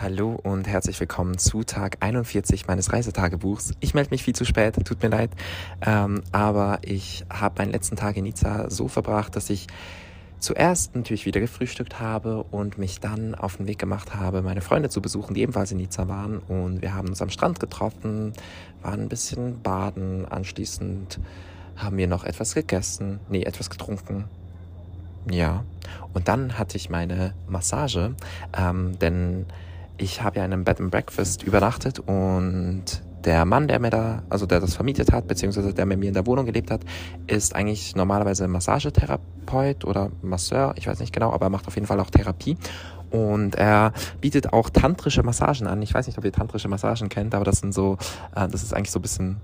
Hallo und herzlich willkommen zu Tag 41 meines Reisetagebuchs. Ich melde mich viel zu spät, tut mir leid, ähm, aber ich habe meinen letzten Tag in Nizza so verbracht, dass ich zuerst natürlich wieder gefrühstückt habe und mich dann auf den Weg gemacht habe, meine Freunde zu besuchen, die ebenfalls in Nizza waren. Und wir haben uns am Strand getroffen, waren ein bisschen baden, anschließend haben wir noch etwas gegessen, nee, etwas getrunken. Ja, und dann hatte ich meine Massage, ähm, denn ich habe ja in einem Bed and Breakfast übernachtet und der Mann, der mir da, also der das vermietet hat, beziehungsweise der mit mir in der Wohnung gelebt hat, ist eigentlich normalerweise Massagetherapeut oder Masseur, ich weiß nicht genau, aber er macht auf jeden Fall auch Therapie. Und er bietet auch tantrische Massagen an. Ich weiß nicht, ob ihr tantrische Massagen kennt, aber das sind so, äh, das ist eigentlich so ein bisschen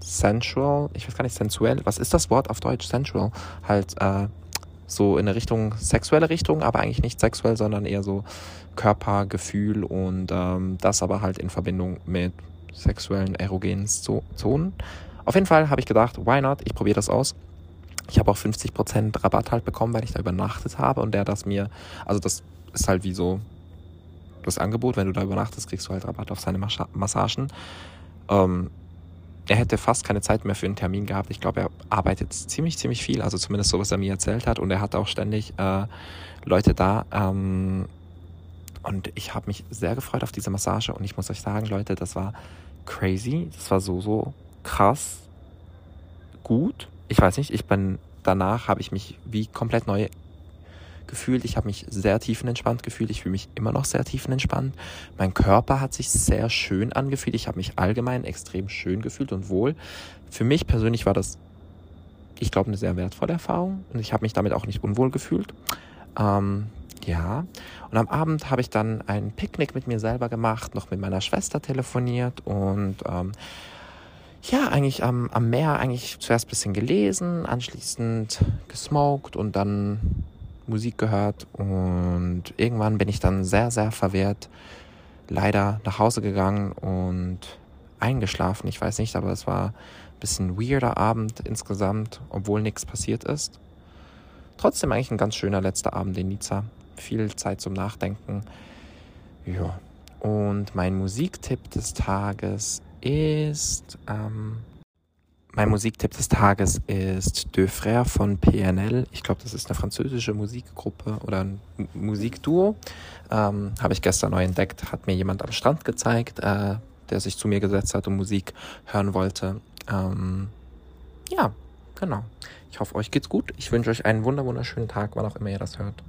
sensual, ich weiß gar nicht, sensuell. Was ist das Wort auf Deutsch? Sensual. Halt, äh, so in eine Richtung, sexuelle Richtung, aber eigentlich nicht sexuell, sondern eher so Körper, Gefühl und ähm, das aber halt in Verbindung mit sexuellen erogenen Zonen. Auf jeden Fall habe ich gedacht, why not? Ich probiere das aus. Ich habe auch 50% Rabatt halt bekommen, weil ich da übernachtet habe und der das mir, also das ist halt wie so das Angebot, wenn du da übernachtest, kriegst du halt Rabatt auf seine Massagen. Ähm, er hätte fast keine Zeit mehr für einen Termin gehabt. Ich glaube, er arbeitet ziemlich, ziemlich viel, also zumindest so, was er mir erzählt hat. Und er hat auch ständig äh, Leute da. Ähm, und ich habe mich sehr gefreut auf diese Massage. Und ich muss euch sagen, Leute, das war crazy. Das war so, so krass gut. Ich weiß nicht, ich bin danach habe ich mich wie komplett neu gefühlt. Ich habe mich sehr tiefenentspannt gefühlt. Ich fühle mich immer noch sehr tiefenentspannt. Mein Körper hat sich sehr schön angefühlt. Ich habe mich allgemein extrem schön gefühlt und wohl. Für mich persönlich war das, ich glaube, eine sehr wertvolle Erfahrung und ich habe mich damit auch nicht unwohl gefühlt. Ähm, ja, und am Abend habe ich dann ein Picknick mit mir selber gemacht, noch mit meiner Schwester telefoniert und ähm, ja, eigentlich am, am Meer eigentlich zuerst ein bisschen gelesen, anschließend gesmoked und dann Musik gehört und irgendwann bin ich dann sehr, sehr verwehrt leider nach Hause gegangen und eingeschlafen. Ich weiß nicht, aber es war ein bisschen weirder Abend insgesamt, obwohl nichts passiert ist. Trotzdem eigentlich ein ganz schöner letzter Abend in Nizza. Viel Zeit zum Nachdenken. Ja. Und mein Musiktipp des Tages ist ähm, mein Musiktipp des Tages ist Deux Frères von PNL. Ich glaube, das ist eine französische Musikgruppe oder ein Musikduo. Ähm, Habe ich gestern neu entdeckt. Hat mir jemand am Strand gezeigt, äh, der sich zu mir gesetzt hat und Musik hören wollte. Ähm, ja, genau. Ich hoffe, euch geht's gut. Ich wünsche euch einen wunderschönen Tag, wann auch immer ihr das hört.